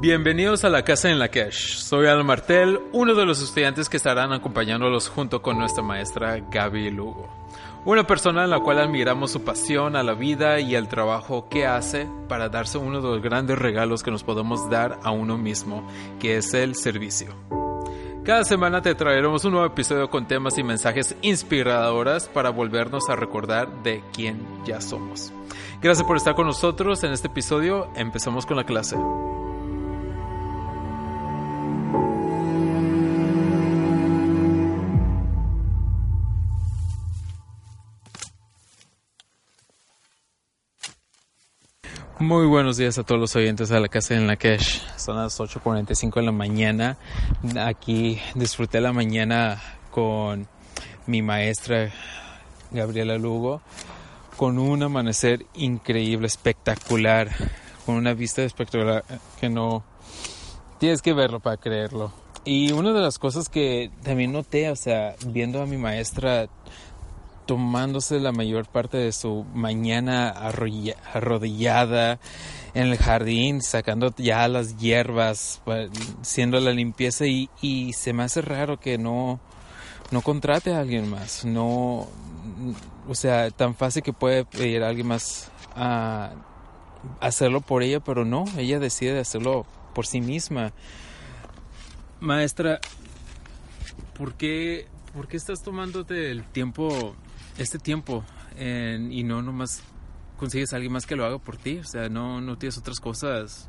Bienvenidos a la Casa en la Cash. Soy Alan Martel, uno de los estudiantes que estarán acompañándolos junto con nuestra maestra Gaby Lugo. Una persona en la cual admiramos su pasión a la vida y el trabajo que hace para darse uno de los grandes regalos que nos podemos dar a uno mismo, que es el servicio. Cada semana te traeremos un nuevo episodio con temas y mensajes inspiradores para volvernos a recordar de quién ya somos. Gracias por estar con nosotros en este episodio. Empezamos con la clase. Muy buenos días a todos los oyentes de la casa en la Cash. Son las 8.45 de la mañana. Aquí disfruté la mañana con mi maestra Gabriela Lugo con un amanecer increíble, espectacular, con una vista espectacular que no tienes que verlo para creerlo. Y una de las cosas que también noté, o sea, viendo a mi maestra tomándose la mayor parte de su mañana arrodillada en el jardín, sacando ya las hierbas, haciendo la limpieza y, y, se me hace raro que no, no contrate a alguien más, no, o sea, tan fácil que puede pedir a alguien más a hacerlo por ella, pero no, ella decide hacerlo por sí misma. Maestra, ¿por qué, ¿por qué estás tomándote el tiempo este tiempo y no nomás consigues a alguien más que lo haga por ti. O sea, no, no tienes otras cosas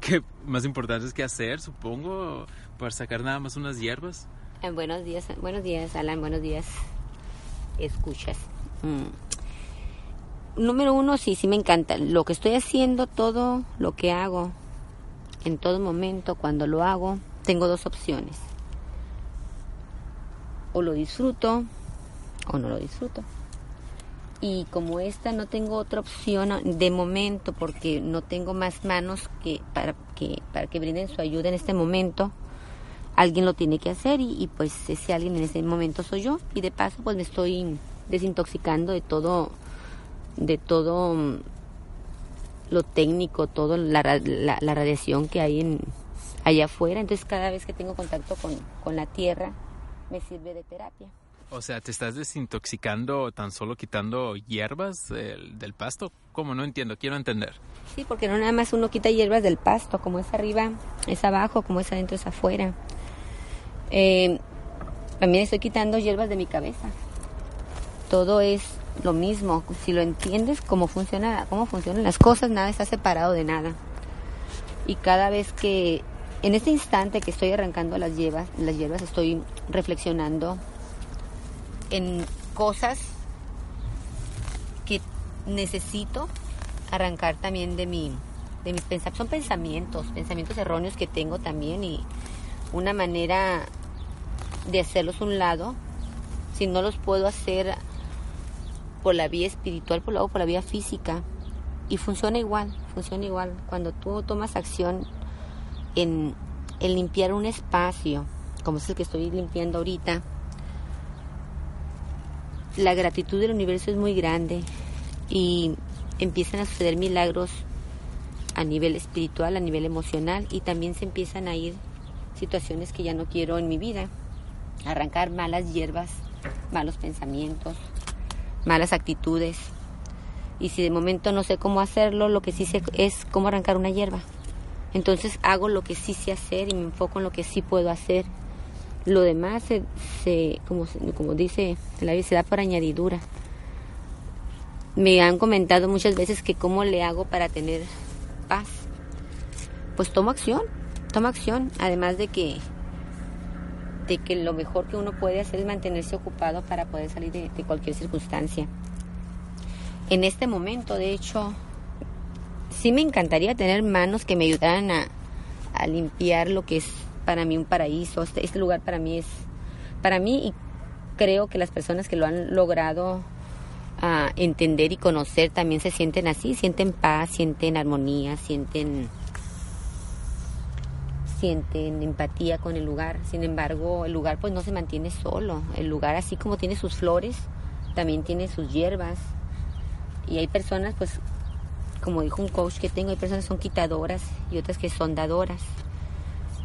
que más importantes que hacer, supongo, para sacar nada más unas hierbas. Eh, buenos días, buenos días, Alan, buenos días. Escuchas. Mm. Número uno, sí, sí me encanta. Lo que estoy haciendo, todo lo que hago, en todo momento, cuando lo hago, tengo dos opciones. O lo disfruto o no lo disfruto. Y como esta no tengo otra opción de momento porque no tengo más manos que para que para que brinden su ayuda en este momento, alguien lo tiene que hacer y, pues ese alguien en ese momento soy yo y de paso pues me estoy desintoxicando de todo de todo mm, lo técnico, toda la, la, radiación que hay en, allá afuera. Entonces cada vez que tengo contacto con, con la tierra me sirve de terapia. O sea, ¿te estás desintoxicando tan solo quitando hierbas del, pasto? ¿Cómo? No entiendo, quiero entender. Sí, porque no nada más uno quita hierbas del pasto, como es arriba, es abajo, como es adentro, es afuera. Eh, también estoy quitando hierbas de mi cabeza. Todo es lo mismo. Si lo entiendes, cómo, funciona, cómo funcionan las cosas, nada está separado de nada. Y cada vez que, en este instante que estoy arrancando las hierbas, las hierbas estoy reflexionando en cosas que necesito arrancar también de mi de mis pensamientos son pensamientos pensamientos erróneos que tengo también y una manera de hacerlos un lado. Si no los puedo hacer por la vía espiritual por la, por la vía física y funciona igual funciona igual. Cuando tú tomas acción en, en limpiar un espacio como es el que estoy limpiando ahorita la gratitud del universo es muy grande y empiezan a suceder milagros a nivel espiritual, a nivel emocional y también se empiezan a ir situaciones que ya no quiero en mi vida, arrancar malas hierbas, malos pensamientos, malas actitudes. Y si de momento no sé cómo hacerlo, lo que sí sé es cómo arrancar una hierba. Entonces hago lo que sí sé hacer y me enfoco en lo que sí puedo hacer lo demás, se, como, como dice la se da por añadidura. Me han comentado muchas veces que cómo le hago para tener paz. Pues tomo acción, tomo acción, además de que de que lo mejor que uno puede hacer es mantenerse ocupado para poder salir de, de cualquier circunstancia. En este momento, de hecho, sí me encantaría tener manos que me ayudaran a, a limpiar lo que es para mí un paraíso. Este, este lugar para mí es, para mí y creo que las personas que lo han logrado a entender y conocer también se sienten así, sienten paz, sienten armonía, sienten sienten empatía con el lugar. Sin embargo, el lugar pues no se mantiene solo. El lugar así como tiene sus flores, también tiene sus hierbas. Y hay personas pues como dijo un coach que tengo, hay personas que son quitadoras y otras que son dadoras.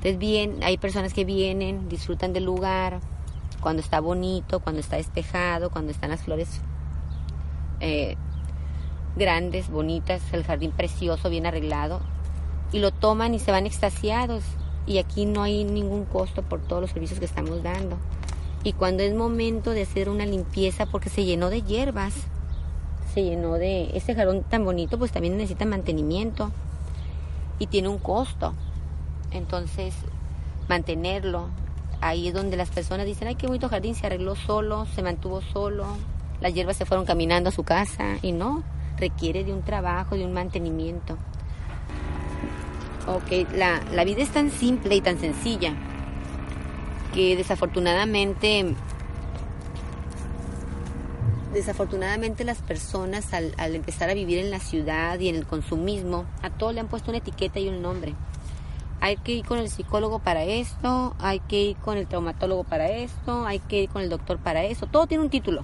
Entonces bien, hay personas que vienen, disfrutan del lugar, cuando está bonito, cuando está despejado, cuando están las flores eh, grandes, bonitas, el jardín precioso, bien arreglado, y lo toman y se van extasiados. Y aquí no hay ningún costo por todos los servicios que estamos dando. Y cuando es momento de hacer una limpieza porque se llenó de hierbas, se llenó de este jardín tan bonito, pues también necesita mantenimiento y tiene un costo. Entonces, mantenerlo, ahí es donde las personas dicen, ay, qué bonito jardín, se arregló solo, se mantuvo solo, las hierbas se fueron caminando a su casa y no, requiere de un trabajo, de un mantenimiento. Ok, la, la vida es tan simple y tan sencilla que desafortunadamente desafortunadamente las personas al, al, empezar a vivir en la ciudad y en el consumismo, a todo le han puesto una etiqueta y un nombre. Hay que ir con el psicólogo para esto, hay que ir con el traumatólogo para esto, hay que ir con el doctor para eso, todo tiene un título.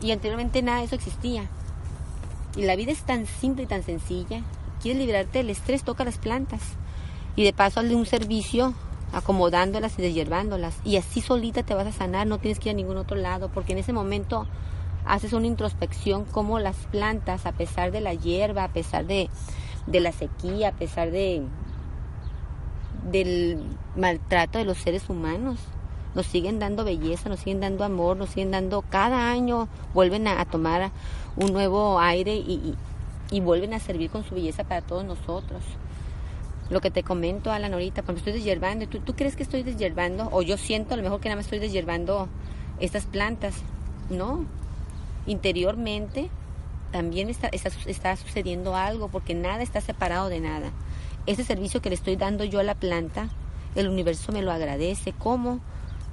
Y anteriormente nada de eso existía. Y la vida es tan simple y tan sencilla. Quieres liberarte del estrés, toca las plantas. Y de paso hazle un servicio acomodándolas y deshiervándolas. Y así solita te vas a sanar, no tienes que ir a ningún otro lado, porque en ese momento haces una introspección como las plantas, a pesar de la hierba, a pesar de, de la sequía, a pesar de del maltrato de los seres humanos, nos siguen dando belleza, nos siguen dando amor, nos siguen dando, cada año vuelven a, tomar un nuevo aire y, y, y, vuelven a servir con su belleza para todos nosotros. Lo que te comento, Alan, ahorita, cuando estoy deshiervando, ¿tú, ¿tú crees que estoy deshiervando? O yo siento a lo mejor que nada más estoy deshiervando estas plantas. No, interiormente también está, está, está sucediendo algo porque nada está separado de nada. Ese servicio que le estoy dando yo a la planta, el universo me lo agradece. ¿Cómo?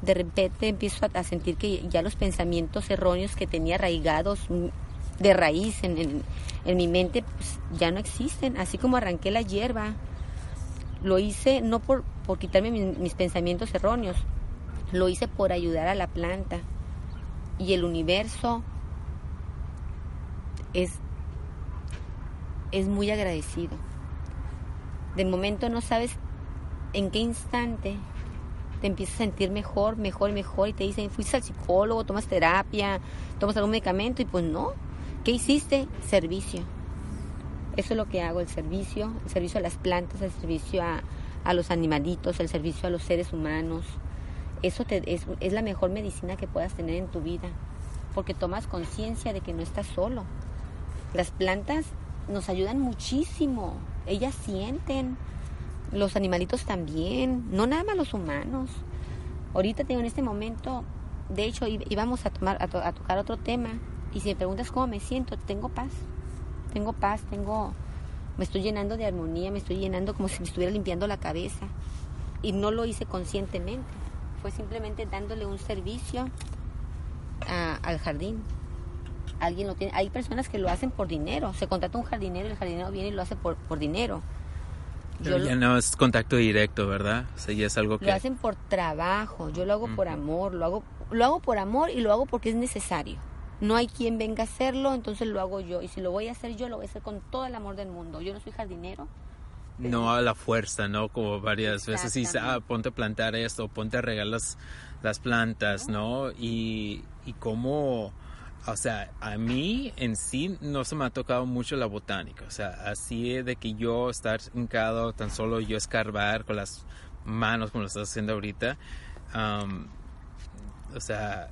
de repente empiezo a, sentir que ya los pensamientos erróneos que tenía arraigados de raíz en, en, en mi mente pues, ya no existen. Así como arranqué la hierba, lo hice no por, por quitarme mis, mis pensamientos erróneos, lo hice por ayudar a la planta. Y el universo es, es muy agradecido. De momento no sabes en qué instante te empiezas a sentir mejor, mejor, mejor y te dicen, fuiste al psicólogo, tomas terapia, tomas algún medicamento y pues no. ¿Qué hiciste? Servicio. Eso es lo que hago, el servicio, el servicio a las plantas, el servicio a, a los animalitos, el servicio a los seres humanos. Eso te, es, es la mejor medicina que puedas tener en tu vida, porque tomas conciencia de que no estás solo. Las plantas nos ayudan muchísimo, ellas sienten, los animalitos también, no nada más los humanos. Ahorita tengo en este momento, de hecho íbamos a, tomar, a, to, a, tocar otro tema y si me preguntas cómo me siento, tengo paz, tengo paz, tengo, me estoy llenando de armonía, me estoy llenando como si me estuviera limpiando la cabeza y no lo hice conscientemente, fue simplemente dándole un servicio a, al jardín. Alguien lo tiene, hay personas que lo hacen por dinero, se contrata un jardinero y el jardinero viene y lo hace por, por dinero pero yo ya lo, no es contacto directo, ¿verdad? O sea, ya es algo que... Lo hacen por trabajo, yo lo hago uh -huh. por amor, lo hago, lo hago por amor y lo hago porque es necesario. No hay quien venga a hacerlo, entonces lo hago yo. Y si lo voy a hacer yo, lo voy a hacer con todo el amor del mundo. Yo no soy jardinero. No a la fuerza, ¿no? Como varias veces dice, ah, ponte a plantar esto, ponte a regar las, las plantas, ¿no? Y, y cómo o sea, a mí en sí no se me ha tocado mucho la botánica. O sea, así de que yo estar hincado, tan solo yo escarbar con las manos como lo estás haciendo ahorita. Um, o sea,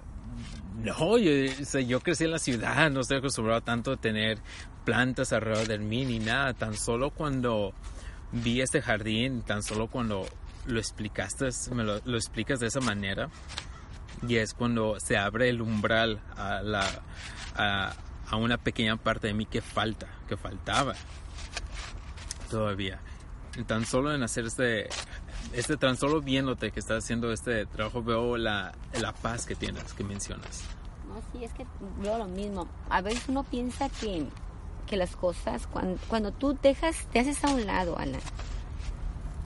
no, yo, o sea, yo crecí en la ciudad, no estoy acostumbrado tanto a tener plantas alrededor de mí ni nada. Tan solo cuando vi este jardín, tan solo cuando lo explicaste, me lo, lo explicas de esa manera y es cuando se abre el umbral a la, a, a una pequeña parte de mí que falta, que faltaba todavía. Tan solo en hacer este, este, tan solo viéndote que estás haciendo este trabajo, veo la, la paz que tienes, que mencionas. No, sí, es que veo lo mismo. A veces uno piensa que, que las cosas, cuando, cuando tú dejas, te haces a un lado, Alan,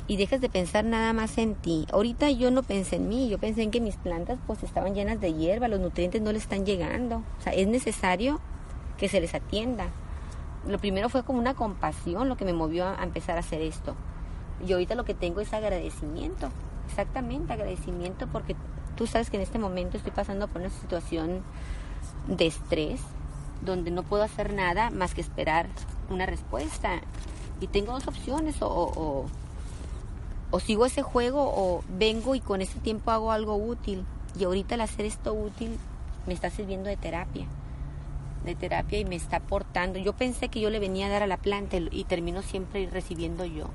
y dejas de pensar nada más en ti. Ahorita yo no pensé en mí, yo pensé en que mis plantas pues estaban llenas de hierba, los nutrientes no le están llegando. O sea, es necesario que se les atienda. Lo primero fue como una compasión lo que me movió a empezar a hacer esto. Y ahorita lo que tengo es agradecimiento, exactamente agradecimiento porque tú sabes que en este momento estoy pasando por una situación de estrés donde no puedo hacer nada más que esperar una respuesta. Y tengo dos opciones, o o sigo ese juego o vengo y con ese tiempo hago algo útil. Y ahorita al hacer esto útil me está sirviendo de terapia, de terapia y me está aportando. Yo pensé que yo le venía a dar a la planta y termino siempre recibiendo yo.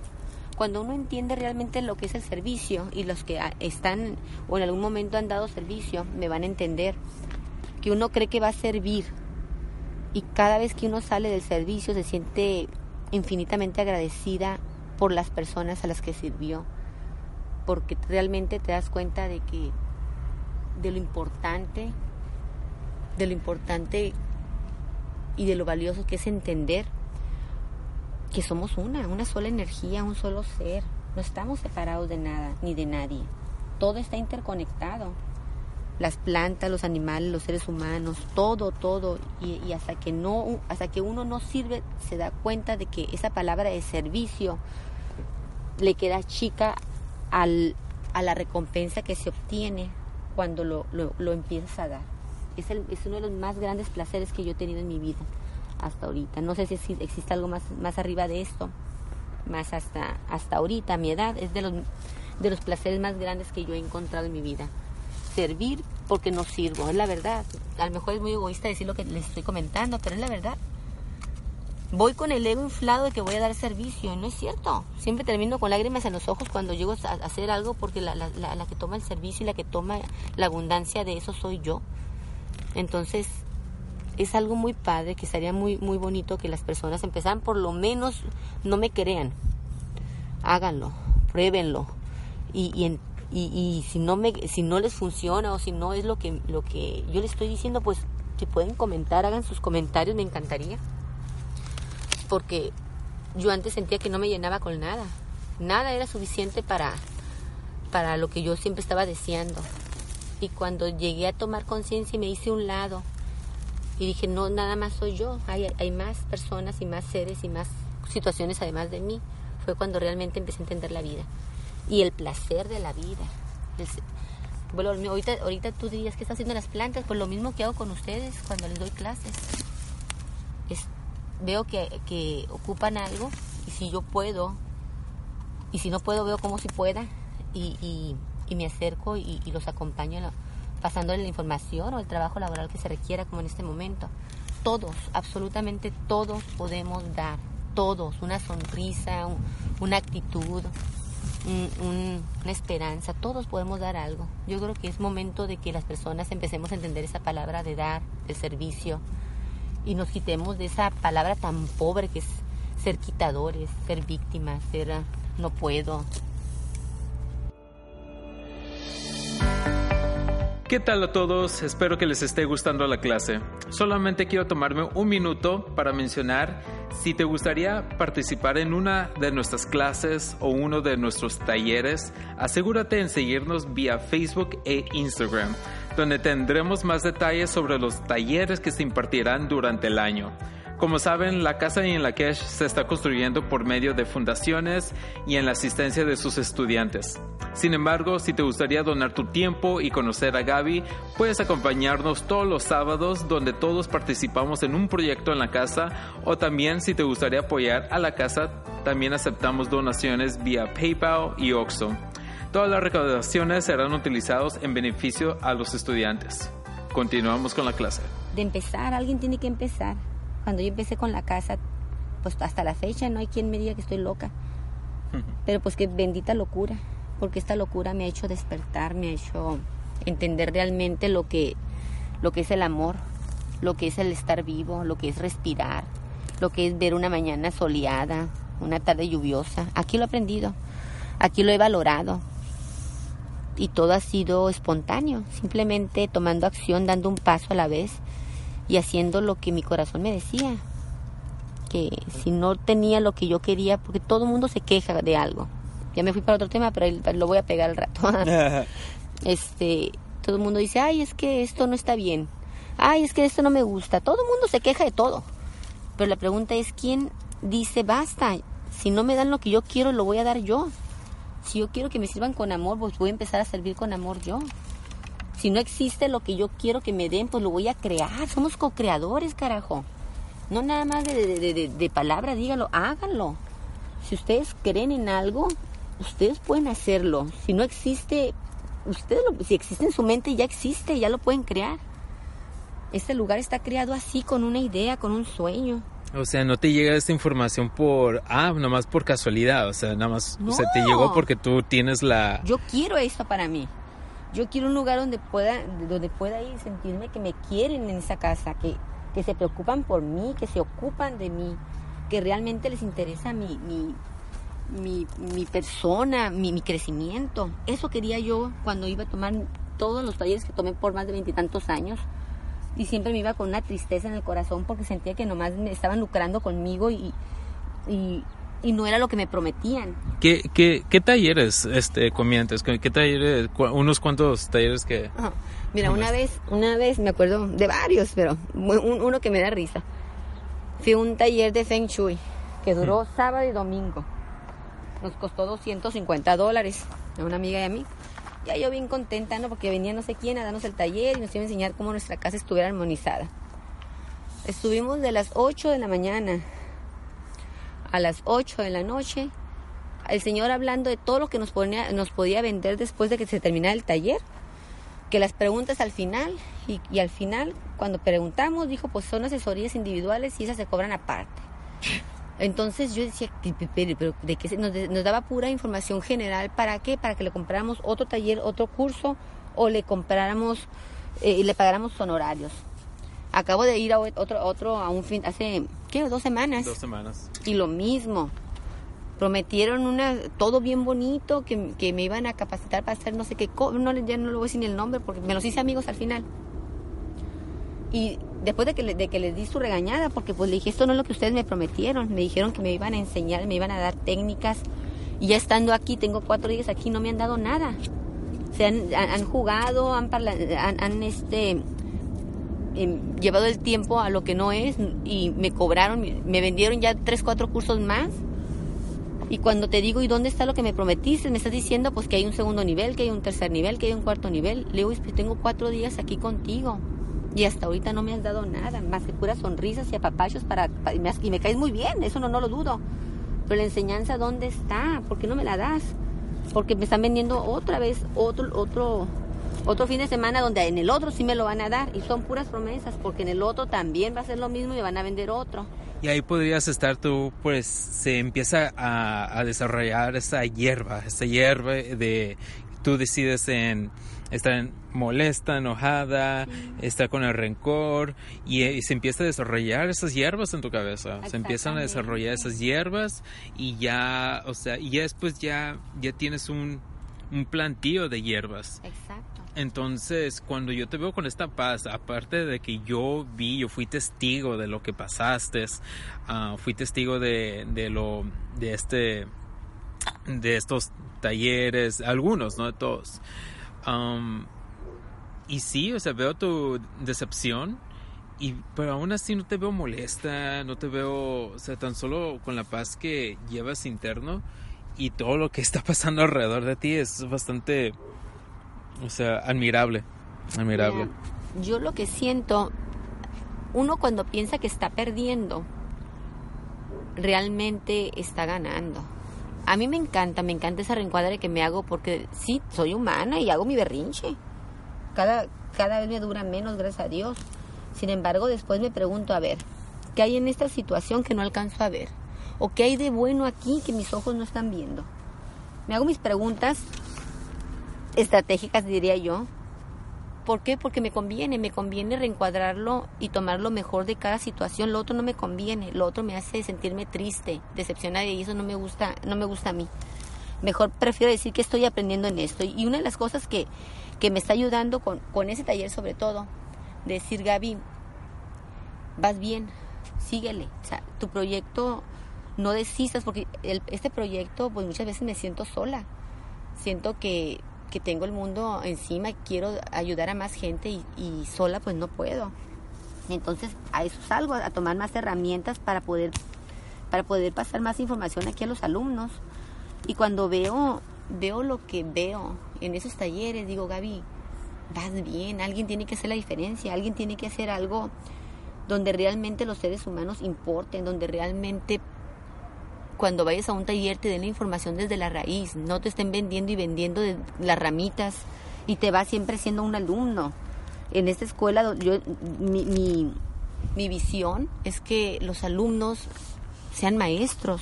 Cuando uno entiende realmente lo que es el servicio y los que están o en algún momento han dado servicio, me van a entender que uno cree que va a servir y cada vez que uno sale del servicio se siente infinitamente agradecida por las personas a las que sirvió, porque realmente te das cuenta de que de lo importante, de lo importante y de lo valioso que es entender que somos una, una sola energía, un solo ser. No estamos separados de nada ni de nadie. Todo está interconectado. Las plantas, los animales, los seres humanos, todo, todo. Y, hasta que no, hasta que uno no sirve, se da cuenta de que esa palabra de servicio le queda chica al, a la recompensa que se obtiene cuando lo, lo, empiezas a dar. Es, el, es, uno de los más grandes placeres que yo he tenido en mi vida hasta ahorita. No sé si existe algo más, más arriba de esto, más hasta, hasta ahorita, mi edad, es de los, de los placeres más grandes que yo he encontrado en mi vida. Servir porque no sirvo, es la verdad. A lo mejor es muy egoísta decir lo que les estoy comentando, pero es la verdad voy con el ego inflado de que voy a dar servicio. No es cierto. Siempre termino con lágrimas en los ojos cuando llego a hacer algo porque la, la, la, que toma el servicio y la que toma la abundancia de eso soy yo. Entonces, es algo muy padre, que sería muy, muy bonito que las personas empezaran por lo menos, no me crean. Háganlo, pruébenlo. Y, y, y, y si, no me, si no les funciona o si no es lo que, lo que yo les estoy diciendo, pues si pueden comentar, hagan sus comentarios, me encantaría porque yo antes sentía que no me llenaba con nada. Nada era suficiente para, para lo que yo siempre estaba deseando. Y cuando llegué a tomar conciencia y me hice un lado y dije, no, nada más soy yo, hay, hay más personas y más seres y más situaciones además de mí, fue cuando realmente empecé a entender la vida. Y el placer de la vida. bueno, ahorita, ahorita tú dirías que estás haciendo las plantas, pues lo mismo que hago con ustedes cuando les doy clases. Es veo que, que ocupan algo y si yo puedo, y si no puedo, veo como si pueda y, y, me acerco y, los acompaño pasándole la información o el trabajo laboral que se requiera como en este momento. Todos, absolutamente todos podemos dar, todos, una sonrisa, una actitud, una esperanza, todos podemos dar algo. Yo creo que es momento de que las personas empecemos a entender esa palabra de dar, el servicio, y nos quitemos de esa palabra tan pobre que es ser quitadores, ser víctimas, ser ah, no puedo. ¿Qué tal a todos? Espero que les esté gustando la clase. Solamente quiero tomarme un minuto para mencionar si te gustaría participar en una de nuestras clases o uno de nuestros talleres, asegúrate en seguirnos vía Facebook e Instagram donde tendremos más detalles sobre los talleres que se impartirán durante el año. Como saben, la casa en la Kesh se está construyendo por medio de fundaciones y en la asistencia de sus estudiantes. Sin embargo, si te gustaría donar tu tiempo y conocer a Gaby, puedes acompañarnos todos los sábados donde todos participamos en un proyecto en la casa o también si te gustaría apoyar a la casa, también aceptamos donaciones vía PayPal y Oxxo. Todas las recaudaciones serán utilizadas en beneficio a los estudiantes. Continuamos con la clase. De empezar, alguien tiene que empezar. Cuando yo empecé con la casa, pues hasta la fecha no hay quien me diga que estoy loca. Pero pues que bendita locura, porque esta locura me ha hecho despertar, me ha hecho entender realmente lo que, lo que es el amor, lo que es el estar vivo, lo que es respirar, lo que es ver una mañana soleada, una tarde lluviosa. Aquí lo he aprendido, aquí lo he valorado. Y todo ha sido espontáneo, simplemente tomando acción, dando un paso a la vez y haciendo lo que mi corazón me decía. Que si no tenía lo que yo quería, porque todo el mundo se queja de algo. Ya me fui para otro tema, pero lo voy a pegar al rato. este, todo el mundo dice, ay, es que esto no está bien. Ay, es que esto no me gusta. Todo el mundo se queja de todo. Pero la pregunta es, ¿quién dice, basta? Si no me dan lo que yo quiero, lo voy a dar yo. Si yo quiero que me sirvan con amor, pues voy a empezar a servir con amor yo. Si no existe lo que yo quiero que me den, pues lo voy a crear. Somos co-creadores, carajo. No nada más de, de, de, palabra, dígalo, háganlo. Si ustedes creen en algo, ustedes pueden hacerlo. Si no existe, ustedes lo, si existe en su mente, ya existe, ya lo pueden crear. Este lugar está creado así, con una idea, con un sueño. O sea, no te llega esta información por, ah, más por casualidad, o sea, nada más, o sea, te llegó porque tú tienes la... Yo quiero esto para mí. Yo quiero un lugar donde pueda, donde pueda ir sentirme que me quieren en esa casa, que, que se preocupan por mí, que se ocupan de mí, que realmente les interesa mi, mi, mi, mi persona, mi, mi crecimiento. Eso quería yo cuando iba a tomar todos los talleres que tomé por más de veintitantos años y siempre me iba con una tristeza en el corazón porque sentía que nomás me estaban lucrando conmigo y, y, no era lo que me prometían. ¿Qué, qué, qué talleres este, comienzas? ¿Qué talleres, unos cuantos talleres que... Mira, una vez, una vez, me acuerdo de varios, pero uno que me da risa. Fui a un taller de Feng Shui que duró sábado y domingo. Nos costó 250 dólares a una amiga y a mí ya yo bien contenta, ¿no? Porque venía no sé quién a darnos el taller y nos iba a enseñar cómo nuestra casa estuviera armonizada. Estuvimos de las 8 de la mañana a las 8 de la noche, el señor hablando de todo lo que nos, ponía, nos podía vender después de que se terminara el taller, que las preguntas al final, y, al final, cuando preguntamos, dijo, pues son asesorías individuales y esas se cobran aparte. Entonces yo decía, pero de que nos, nos, daba pura información general, ¿para qué? Para que le compráramos otro taller, otro curso o le compráramos eh, y le pagáramos honorarios. Acabo de ir a otro, otro a un fin, hace, ¿qué? Dos semanas. Dos semanas. Y lo mismo. Prometieron una, todo bien bonito, que, que me iban a capacitar para hacer no sé qué, no, ya no lo voy a decir ni el nombre porque me los hice amigos al final. Y después de que, de que les di su regañada, porque pues le dije, esto no es lo que ustedes me prometieron, me dijeron que me iban a enseñar, me iban a dar técnicas, y ya estando aquí, tengo cuatro días aquí, no me han dado nada. Se han, han, jugado, han, han, este, llevado el tiempo a lo que no es, y me cobraron, me vendieron ya tres, cuatro cursos más. Y cuando te digo, ¿y dónde está lo que me prometiste? Me estás diciendo pues que hay un segundo nivel, que hay un tercer nivel, que hay un cuarto nivel. Le digo, pues tengo cuatro días aquí contigo. Y hasta ahorita no me has dado nada, más que puras sonrisas y apapachos para, y, me, caes muy bien, eso no, no lo dudo. Pero la enseñanza, ¿dónde está? ¿Por qué no me la das? Porque me están vendiendo otra vez otro, otro, otro fin de semana donde en el otro sí me lo van a dar y son puras promesas porque en el otro también va a ser lo mismo y van a vender otro. Y ahí podrías estar tú, pues se empieza a, a desarrollar esa hierba, esa hierba de tú decides en estar molesta, enojada, estar con el rencor y, se empieza a desarrollar esas hierbas en tu cabeza. Se empiezan a desarrollar esas hierbas y ya, o sea, y ya después ya, ya tienes un, un plantío de hierbas. Exacto. Entonces, cuando yo te veo con esta paz, aparte de que yo vi, yo fui testigo de lo que pasaste, uh, fui testigo de, de lo, de este, de estos talleres, algunos, no de todos. Um, y sí, o sea, veo tu decepción, y, pero aún así no te veo molesta, no te veo, o sea, tan solo con la paz que llevas interno y todo lo que está pasando alrededor de ti es bastante, o sea, admirable, admirable. yo lo que siento, uno cuando piensa que está perdiendo, realmente está ganando a mí me encanta, me encanta esa reencuadre que me hago porque sí, soy humana y hago mi berrinche. Cada, cada vez me dura menos, gracias a Dios. Sin embargo, después me pregunto, a ver, ¿qué hay en esta situación que no alcanzo a ver? ¿O qué hay de bueno aquí que mis ojos no están viendo? Me hago mis preguntas estratégicas, diría yo, ¿Por qué? Porque me conviene, me conviene reencuadrarlo y tomar lo mejor de cada situación. Lo otro no me conviene, lo otro me hace sentirme triste, decepcionada y eso no me gusta, no me gusta a mí. Mejor prefiero decir que estoy aprendiendo en esto. Y una de las cosas que, que me está ayudando con, con ese taller sobre todo, decir Gaby, vas bien, síguele. Tu proyecto no desistas porque este proyecto pues muchas veces me siento sola. Siento que, que tengo el mundo encima y quiero ayudar a más gente y, y, sola pues no puedo. Entonces a eso salgo, a tomar más herramientas para poder, para poder pasar más información aquí a los alumnos. Y cuando veo, veo lo que veo en esos talleres, digo, Gaby, vas bien, alguien tiene que hacer la diferencia, alguien tiene que hacer algo donde realmente los seres humanos importen, donde realmente cuando vayas a un taller te den la información desde la raíz, no te estén vendiendo y vendiendo de las ramitas y te va siempre siendo un alumno. En esta escuela yo, mi, mi, mi visión es que los alumnos sean maestros.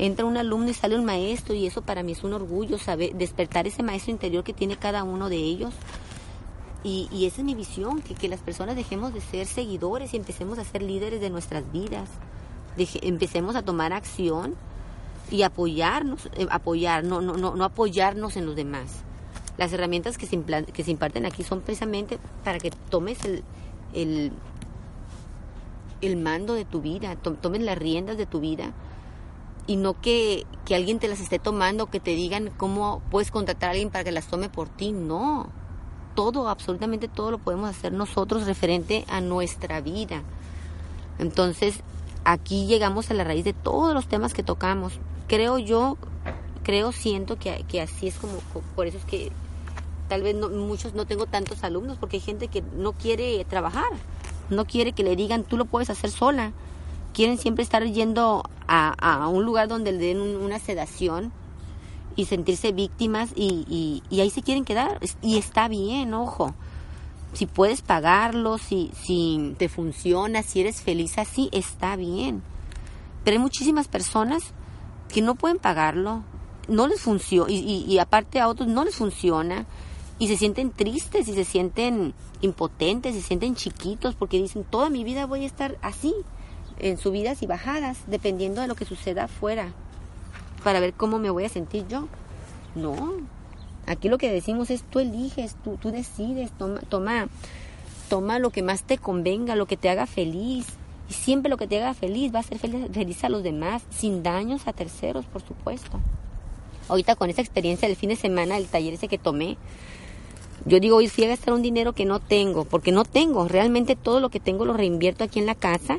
Entra un alumno y sale un maestro y eso para mí es un orgullo, saber despertar ese maestro interior que tiene cada uno de ellos. Y, y esa es mi visión, que, que las personas dejemos de ser seguidores y empecemos a ser líderes de nuestras vidas empecemos a tomar acción y apoyarnos, eh, apoyar, no, no, no, no apoyarnos en los demás. Las herramientas que se, que se imparten aquí son precisamente para que tomes el, el, mando de tu vida, tomes las riendas de tu vida y no que, que alguien te las esté tomando, que te digan cómo puedes contratar a alguien para que las tome por ti. No, todo, absolutamente todo lo podemos hacer nosotros referente a nuestra vida. Entonces, aquí llegamos a la raíz de todos los temas que tocamos. Creo yo, creo, siento que, que así es como, por eso es que tal vez no, muchos no tengo tantos alumnos, porque hay gente que no quiere trabajar, no quiere que le digan tú lo puedes hacer sola. Quieren siempre estar yendo a, a un lugar donde le den una sedación y sentirse víctimas y, y, y ahí se quieren quedar. Y está bien, ojo si puedes pagarlo, si, si te funciona, si eres feliz así, está bien. Pero hay muchísimas personas que no pueden pagarlo, no les funciona, y, y, aparte a otros no les funciona, y se sienten tristes, y se sienten impotentes, se sienten chiquitos, porque dicen, toda mi vida voy a estar así, en subidas y bajadas, dependiendo de lo que suceda afuera, para ver cómo me voy a sentir yo. No, Aquí lo que decimos es tú eliges, tú, tú decides, toma, toma, toma lo que más te convenga, lo que te haga feliz. Y siempre lo que te haga feliz va a ser feliz, a los demás, sin daños a terceros, por supuesto. Ahorita con esa experiencia del fin de semana, el taller ese que tomé, yo digo, hoy fui a gastar un dinero que no tengo, porque no tengo, realmente todo lo que tengo lo reinvierto aquí en la casa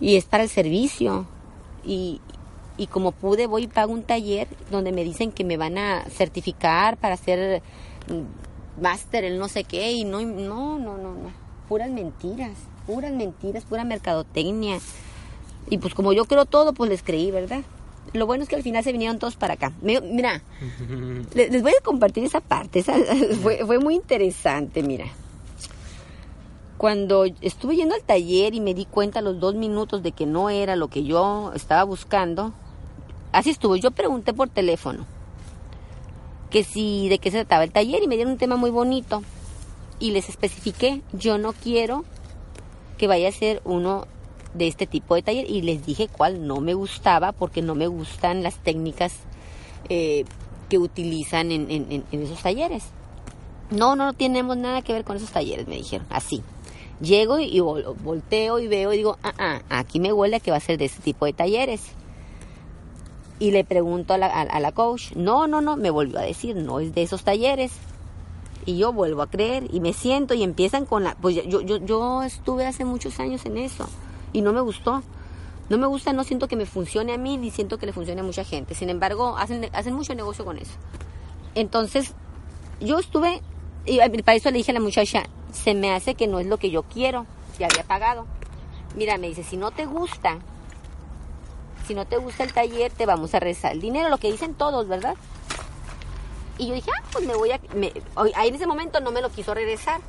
y es para el servicio. Y, y como pude voy y pago un taller donde me dicen que me van a certificar para hacer mm, máster el no sé qué y no no no no no. Puras mentiras puras mentiras pura mercadotecnia. Y pues como yo creo todo pues les creí verdad lo bueno es que al final se vinieron todos para acá. Mira les voy a compartir esa parte fue, fue muy interesante mira. Cuando estuve yendo al taller y me di cuenta a los dos minutos de que no era lo que yo estaba buscando, Así estuvo. Yo pregunté por teléfono que si de qué se trataba el taller y me dieron un tema muy bonito y les especifiqué, yo no quiero que vaya a ser uno de este tipo de taller y les dije cuál no me gustaba porque no me gustan las técnicas eh, que utilizan en, en, esos talleres. No, no tenemos nada que ver con esos talleres, me dijeron, así. Llego y volteo y veo y digo, ah, ah, aquí me huele a que va a ser de ese tipo de talleres. Y le pregunto a la, a, la coach, no, no, no, me volvió a decir, no es de esos talleres. Y yo vuelvo a creer y me siento y empiezan con la... Pues yo, yo, yo estuve hace muchos años en eso y no me gustó. No me gusta, no siento que me funcione a mí ni siento que le funcione a mucha gente. Sin embargo, hacen, hacen mucho negocio con eso. Entonces, yo estuve, y para eso le dije a la muchacha, se me hace que no es lo que yo quiero, ya había pagado. Mira, me dice, si no te gusta, si no te gusta el taller, te vamos a rezar el dinero, lo que dicen todos, ¿verdad? Y yo dije, ah, pues me voy a... ahí en ese momento no me lo quiso regresar.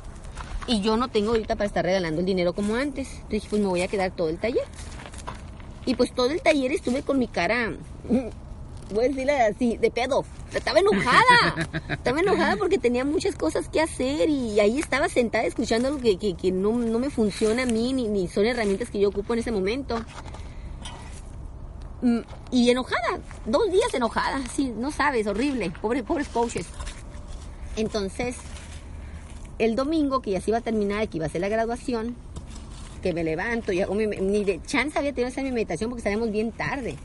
Y yo no tengo ahorita para estar regalando el dinero como antes. Entonces dije, pues me voy a quedar todo el taller. Y pues todo el taller estuve con mi cara voy a decirle así, de pedo. Estaba enojada. Estaba enojada porque tenía muchas cosas que hacer y ahí estaba sentada escuchando algo que, que, no, no, me funciona a mí ni, ni, son herramientas que yo ocupo en ese momento. Mm, y enojada, dos días enojada, sí, no sabes, horrible, pobre, pobres coaches. Entonces, el domingo que ya se iba a terminar, que iba a ser la graduación, que me levanto, y hago ni de chance había tenido esa mi meditación porque salíamos bien tarde.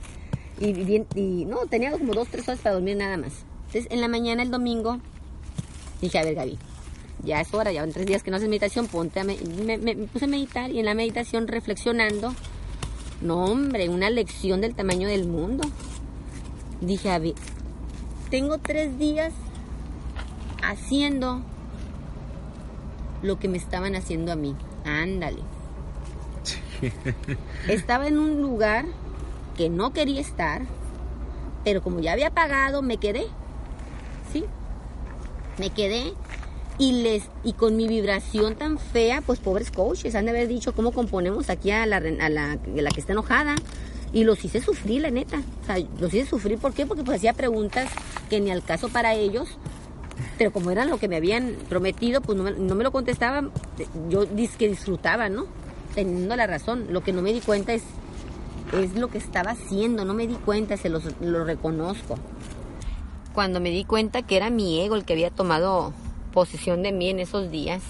Y, bien, y no, tenía como dos, tres horas para dormir nada más. Entonces, en la mañana, el domingo, dije, a ver, Gaby, ya es hora, ya van tres días que no haces meditación, ponte a me, me, puse a meditar y en la meditación reflexionando no, hombre, una lección del tamaño del mundo. Dije, a ver, tengo tres días haciendo lo que me estaban haciendo a mí. Ándale. Estaba en un lugar que no quería estar, pero como ya había pagado, me quedé. ¿Sí? Me quedé y les y con mi vibración tan fea, pues pobres coaches han de haber dicho cómo componemos aquí a la, que está enojada. Y los hice sufrir, la neta. O sea, los hice sufrir, ¿por qué? Porque pues hacía preguntas que ni al caso para ellos. Pero como eran lo que me habían prometido, pues no me, no me lo contestaban. Yo que disfrutaba, ¿no? Teniendo la razón. Lo que no me di cuenta es, es lo que estaba haciendo. No me di cuenta, se los, lo reconozco. Cuando me di cuenta que era mi ego el que había tomado posición de mí en esos días.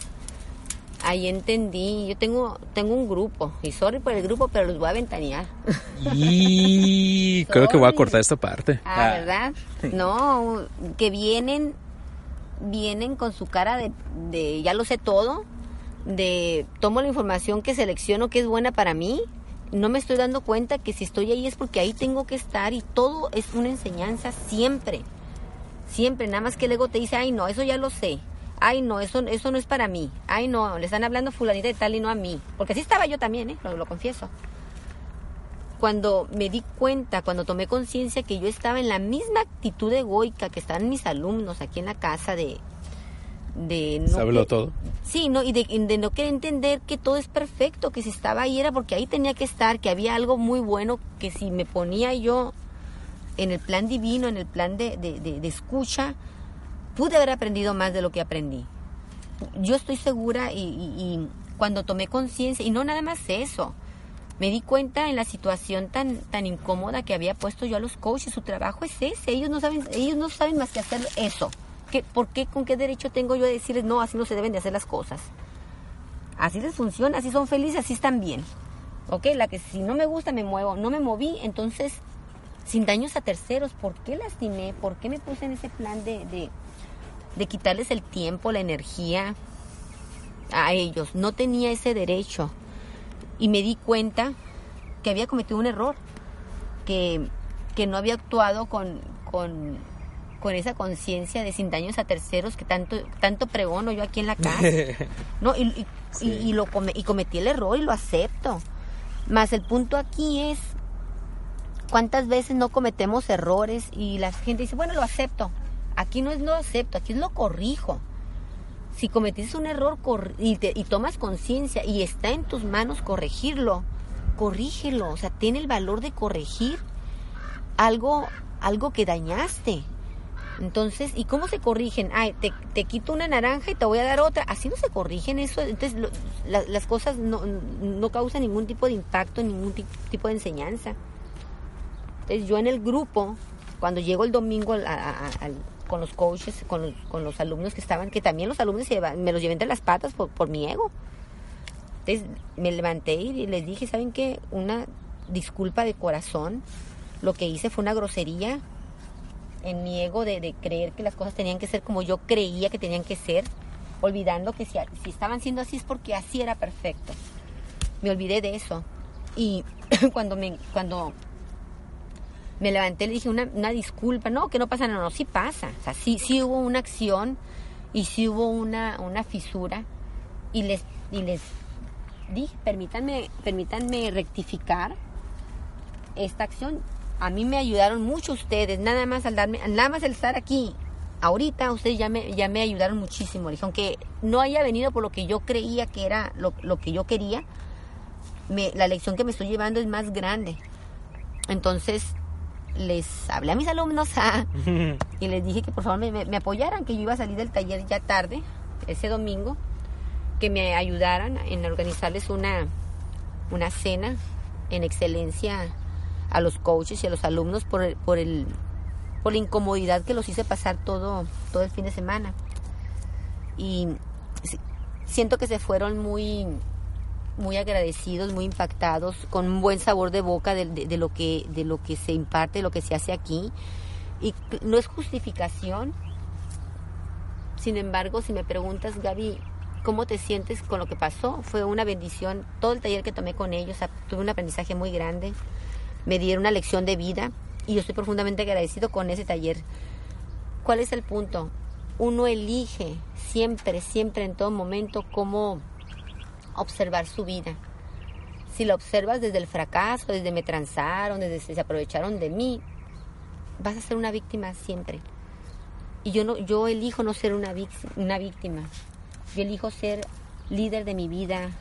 Ahí entendí, yo tengo tengo un grupo, y sorry por el grupo, pero los voy a ventanear. Y creo que voy a cortar esta parte. Ah, ah. ¿verdad? No, que vienen, vienen con su cara de, de ya lo sé todo, de tomo la información que selecciono que es buena para mí, no me estoy dando cuenta que si estoy ahí es porque ahí tengo que estar y todo es una enseñanza siempre. Siempre, nada más que el ego te dice, ay no, eso ya lo sé ay no, eso, eso no es para mí, ay no, le están hablando fulanita de tal y no a mí, porque así estaba yo también, ¿eh? lo, confieso. Cuando me di cuenta, cuando tomé conciencia que yo estaba en la misma actitud egoica que estaban mis alumnos aquí en la casa de... de no todo. Sí, no, y de, de no querer entender que todo es perfecto, que si estaba ahí era porque ahí tenía que estar, que había algo muy bueno, que si me ponía yo en el plan divino, en el plan de, de, de escucha, pude haber aprendido más de lo que aprendí. Yo estoy segura y, cuando tomé conciencia, y no nada más eso, me di cuenta en la situación tan, tan incómoda que había puesto yo a los coaches, su trabajo es ese, ellos no saben, ellos no saben más que hacer eso. ¿Qué, ¿Por qué, con qué derecho tengo yo de decirles, no, así no se deben de hacer las cosas? Así les funciona, así son felices, así están bien. ¿Ok? La que si no me gusta me muevo, no me moví, entonces, sin daños a terceros, ¿por qué lastimé? ¿Por qué me puse en ese plan de de quitarles el tiempo, la energía a ellos. No tenía ese derecho. Y me di cuenta que había cometido un error, que, que no había actuado con, con, con esa conciencia de sin daños a terceros que tanto, tanto pregono yo aquí en la casa. ¿no? Y, y, lo y cometí el error y lo acepto. Más el punto aquí es cuántas veces no cometemos errores y la gente dice, bueno, lo acepto. Aquí no es lo acepto, aquí es lo corrijo. Si cometiste un error y, y tomas conciencia y está en tus manos corregirlo, corrígelo. O sea, tiene el valor de corregir algo, algo que dañaste. Entonces, ¿y cómo se corrigen? Ay, te, te, quito una naranja y te voy a dar otra. Así no se corrigen eso. Entonces, las cosas no, no, causan ningún tipo de impacto, ningún tipo de enseñanza. Entonces, yo en el grupo, cuando llego el domingo al, con los coaches, con los, con los alumnos que estaban, que también los alumnos me los llevé entre las patas por, por mi ego. Entonces me levanté y les dije, ¿saben qué? Una disculpa de corazón. Lo que hice fue una grosería en mi ego de, de, creer que las cosas tenían que ser como yo creía que tenían que ser, olvidando que si, si estaban siendo así es porque así era perfecto. Me olvidé de eso. Y cuando me, cuando me levanté, le dije una, una disculpa, no, que no pasa nada, no, sí pasa, o sea, sí, sí hubo una acción y sí hubo una, una fisura y les, y les dije, permítanme, permítanme rectificar esta acción. A mí me ayudaron mucho ustedes, nada más al darme, nada más el estar aquí. Ahorita ustedes ya me, ya me ayudaron muchísimo. Le aunque no haya venido por lo que yo creía que era lo, lo que yo quería, me, la lección que me estoy llevando es más grande. Entonces, les hablé a mis alumnos y les dije que por favor me, me, apoyaran, que yo iba a salir del taller ya tarde, ese domingo, que me ayudaran en organizarles una, una cena en excelencia a los coaches y a los alumnos por, por, el, por la incomodidad que los hice pasar todo, todo el fin de semana. Y siento que se fueron muy muy agradecidos, muy impactados, con un buen sabor de boca de, de, lo que, de lo que se imparte, de lo que se hace aquí. Y no es justificación. Sin embargo, si me preguntas, Gaby, ¿cómo te sientes con lo que pasó? Fue una bendición. Todo el taller que tomé con ellos, tuve un aprendizaje muy grande. Me dieron una lección de vida y yo estoy profundamente agradecido con ese taller. ¿Cuál es el punto? Uno elige siempre, siempre, en todo momento, cómo observar su vida. Si la observas desde el fracaso, desde me transaron, desde se aprovecharon de mí, vas a ser una víctima siempre. Y yo no, yo elijo no ser una, una víctima. Yo elijo ser líder de mi vida,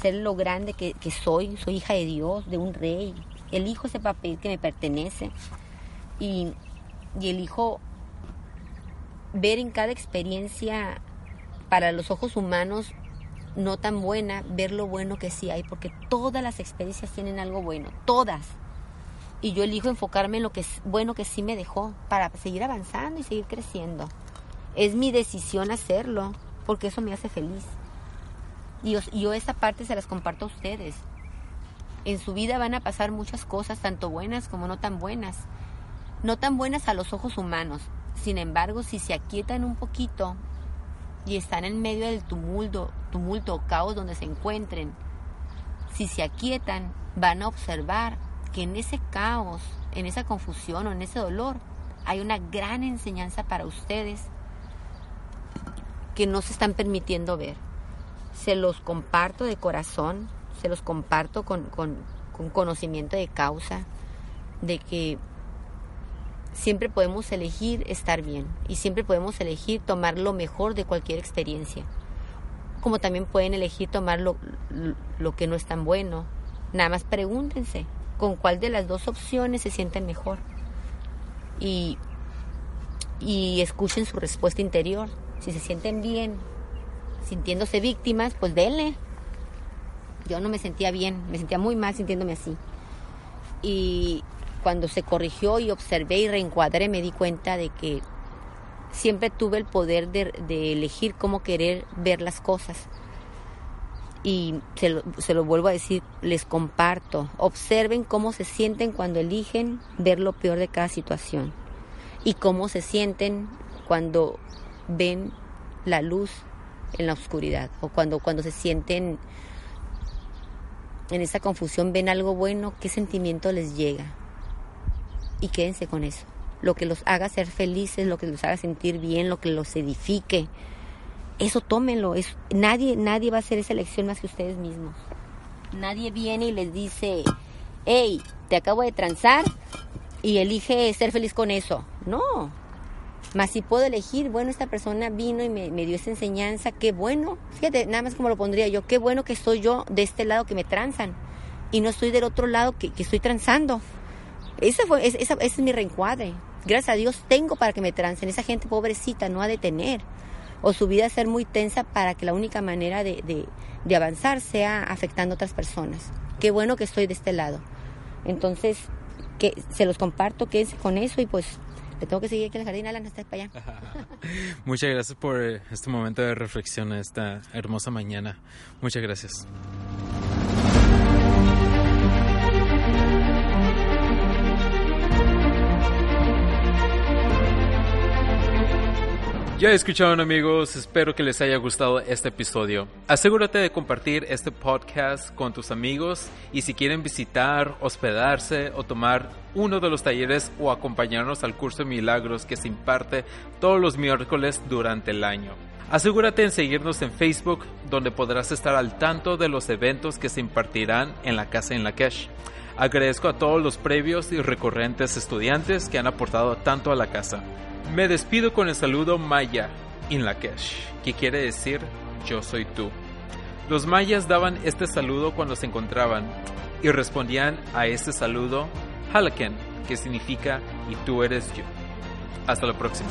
ser lo grande que, que soy. Soy hija de Dios, de un rey. Elijo ese papel que me pertenece. Y, y elijo ver en cada experiencia para los ojos humanos no tan buena, ver lo bueno que sí hay, porque todas las experiencias tienen algo bueno, todas. Y yo elijo enfocarme en lo que es bueno que sí me dejó para seguir avanzando y seguir creciendo. Es mi decisión hacerlo, porque eso me hace feliz. Y yo, yo esa parte se las comparto a ustedes. En su vida van a pasar muchas cosas, tanto buenas como no tan buenas. No tan buenas a los ojos humanos. Sin embargo, si se aquietan un poquito y están en medio del tumulto, tumulto o caos donde se encuentren, si se aquietan, van a observar que en ese caos, en esa confusión o en ese dolor, hay una gran enseñanza para ustedes que no se están permitiendo ver. Se los comparto de corazón, se los comparto con, con, con conocimiento de causa, de que siempre podemos elegir estar bien y siempre podemos elegir tomar lo mejor de cualquier experiencia. Como también pueden elegir tomar lo, que no es tan bueno. Nada más pregúntense con cuál de las dos opciones se sienten mejor. Y, y escuchen su respuesta interior. Si se sienten bien, sintiéndose víctimas, pues denle. Yo no me sentía bien, me sentía muy mal sintiéndome así. Y, cuando se corrigió y observé y reencuadré me di cuenta de que siempre tuve el poder de, elegir cómo querer ver las cosas. Y se lo, se lo, vuelvo a decir, les comparto. Observen cómo se sienten cuando eligen ver lo peor de cada situación. Y cómo se sienten cuando ven la luz en la oscuridad. O cuando, cuando se sienten en esa confusión, ven algo bueno, qué sentimiento les llega y quédense con eso. Lo que los haga ser felices, lo que los haga sentir bien, lo que los edifique. Eso tómenlo. Es, nadie, nadie va a hacer esa elección más que ustedes mismos. Nadie viene y les dice, hey, te acabo de transar y elige ser feliz con eso. No. Más si puedo elegir, bueno, esta persona vino y me, dio esa enseñanza, qué bueno. Fíjate, nada más como lo pondría yo, qué bueno que soy yo de este lado que me transan y no estoy del otro lado que, que estoy transando. Ese, fue, esa, ese es mi reencuadre. Gracias a Dios tengo para que me trancen. Esa gente pobrecita no ha de tener. O su vida ser muy tensa para que la única manera de, de, avanzar sea afectando a otras personas. Qué bueno que estoy de este lado. Entonces, que se los comparto, quédense con eso y pues le tengo que seguir aquí en el jardín, Alan, hasta para allá. Muchas gracias por este momento de reflexión, esta hermosa mañana. Muchas gracias. Ya escucharon amigos, espero que les haya gustado este episodio. Asegúrate de compartir este podcast con tus amigos y si quieren visitar, hospedarse o tomar uno de los talleres o acompañarnos al curso de milagros que se imparte todos los miércoles durante el año. Asegúrate en seguirnos en Facebook donde podrás estar al tanto de los eventos que se impartirán en la casa en la Cash. Agradezco a todos los previos y recurrentes estudiantes que han aportado tanto a la casa. Me despido con el saludo maya in Lakesh, que quiere decir yo soy tú. Los mayas daban este saludo cuando se encontraban y respondían a este saludo Halaken, qué significa y tú eres yo. Hasta la próxima.